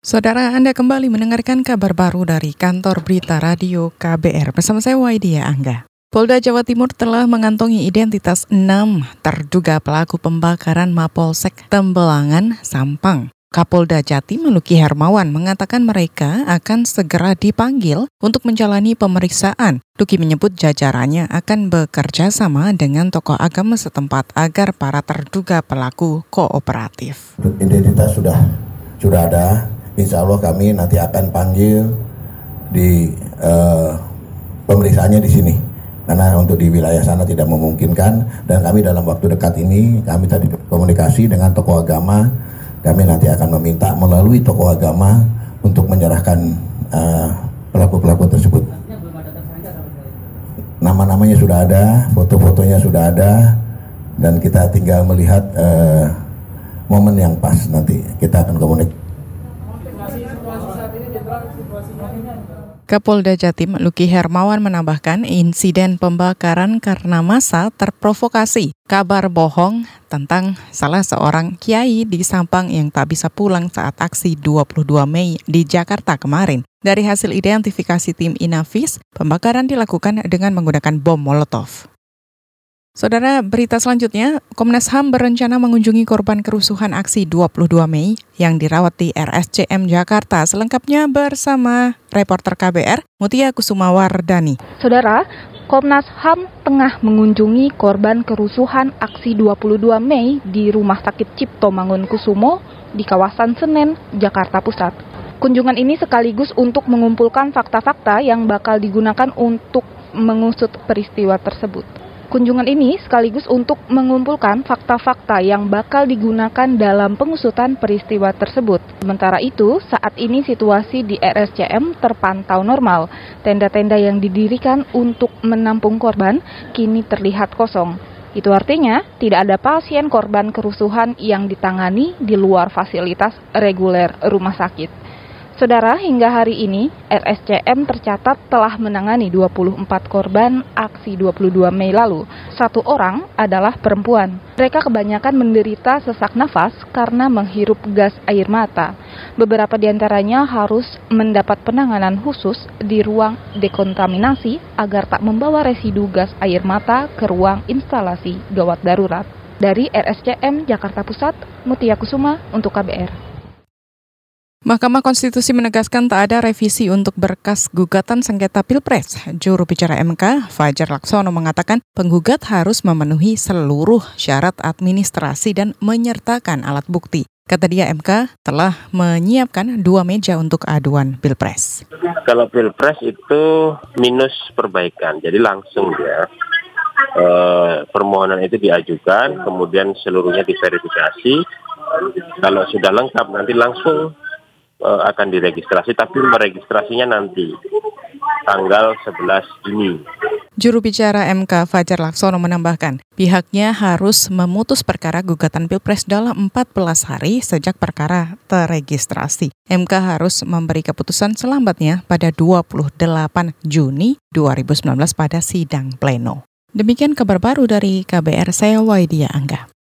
Saudara Anda kembali mendengarkan kabar baru dari kantor berita radio KBR bersama saya Waidia Angga. Polda Jawa Timur telah mengantongi identitas enam terduga pelaku pembakaran Mapolsek Tembelangan, Sampang. Kapolda Jatim Luki Hermawan mengatakan mereka akan segera dipanggil untuk menjalani pemeriksaan. Luki menyebut jajarannya akan bekerja sama dengan tokoh agama setempat agar para terduga pelaku kooperatif. Identitas sudah sudah ada, insya Allah kami nanti akan panggil di uh, pemeriksaannya di sini. Karena untuk di wilayah sana tidak memungkinkan. Dan kami dalam waktu dekat ini kami tadi komunikasi dengan tokoh agama. Kami nanti akan meminta melalui tokoh agama untuk menyerahkan uh, pelaku-pelaku tersebut. Nama-namanya sudah ada foto-fotonya sudah ada. Dan kita tinggal melihat uh, momen yang pas nanti. Kita akan komunikasi Kapolda Jatim Luki Hermawan menambahkan insiden pembakaran karena masa terprovokasi kabar bohong tentang salah seorang kiai di Sampang yang tak bisa pulang saat aksi 22 Mei di Jakarta kemarin. Dari hasil identifikasi tim Inavis, pembakaran dilakukan dengan menggunakan bom Molotov. Saudara, berita selanjutnya, Komnas HAM berencana mengunjungi korban kerusuhan aksi 22 Mei yang dirawat di RSCM Jakarta. Selengkapnya bersama reporter KBR Mutia Kusumawardani. Saudara, Komnas HAM tengah mengunjungi korban kerusuhan aksi 22 Mei di Rumah Sakit Cipto Mangunkusumo di kawasan Senen, Jakarta Pusat. Kunjungan ini sekaligus untuk mengumpulkan fakta-fakta yang bakal digunakan untuk mengusut peristiwa tersebut. Kunjungan ini sekaligus untuk mengumpulkan fakta-fakta yang bakal digunakan dalam pengusutan peristiwa tersebut. Sementara itu, saat ini situasi di RSCM terpantau normal. Tenda-tenda yang didirikan untuk menampung korban kini terlihat kosong. Itu artinya tidak ada pasien korban kerusuhan yang ditangani di luar fasilitas reguler rumah sakit. Saudara, hingga hari ini RSCM tercatat telah menangani 24 korban aksi 22 Mei lalu. Satu orang adalah perempuan. Mereka kebanyakan menderita sesak nafas karena menghirup gas air mata. Beberapa di antaranya harus mendapat penanganan khusus di ruang dekontaminasi agar tak membawa residu gas air mata ke ruang instalasi gawat darurat. Dari RSCM Jakarta Pusat, Mutia Kusuma untuk KBR. Mahkamah Konstitusi menegaskan tak ada revisi untuk berkas gugatan sengketa Pilpres. Juru bicara MK, Fajar Laksono mengatakan penggugat harus memenuhi seluruh syarat administrasi dan menyertakan alat bukti. Kata dia MK telah menyiapkan dua meja untuk aduan Pilpres. Kalau Pilpres itu minus perbaikan, jadi langsung ya. Eh, permohonan itu diajukan, kemudian seluruhnya diverifikasi. Kalau sudah lengkap nanti langsung uh, akan diregistrasi, tapi meregistrasinya nanti tanggal 11 Juni. Juru bicara MK Fajar Laksono menambahkan, pihaknya harus memutus perkara gugatan Pilpres dalam 14 hari sejak perkara terregistrasi. MK harus memberi keputusan selambatnya pada 28 Juni 2019 pada sidang pleno. Demikian kabar baru dari KBR, saya Waidia Angga.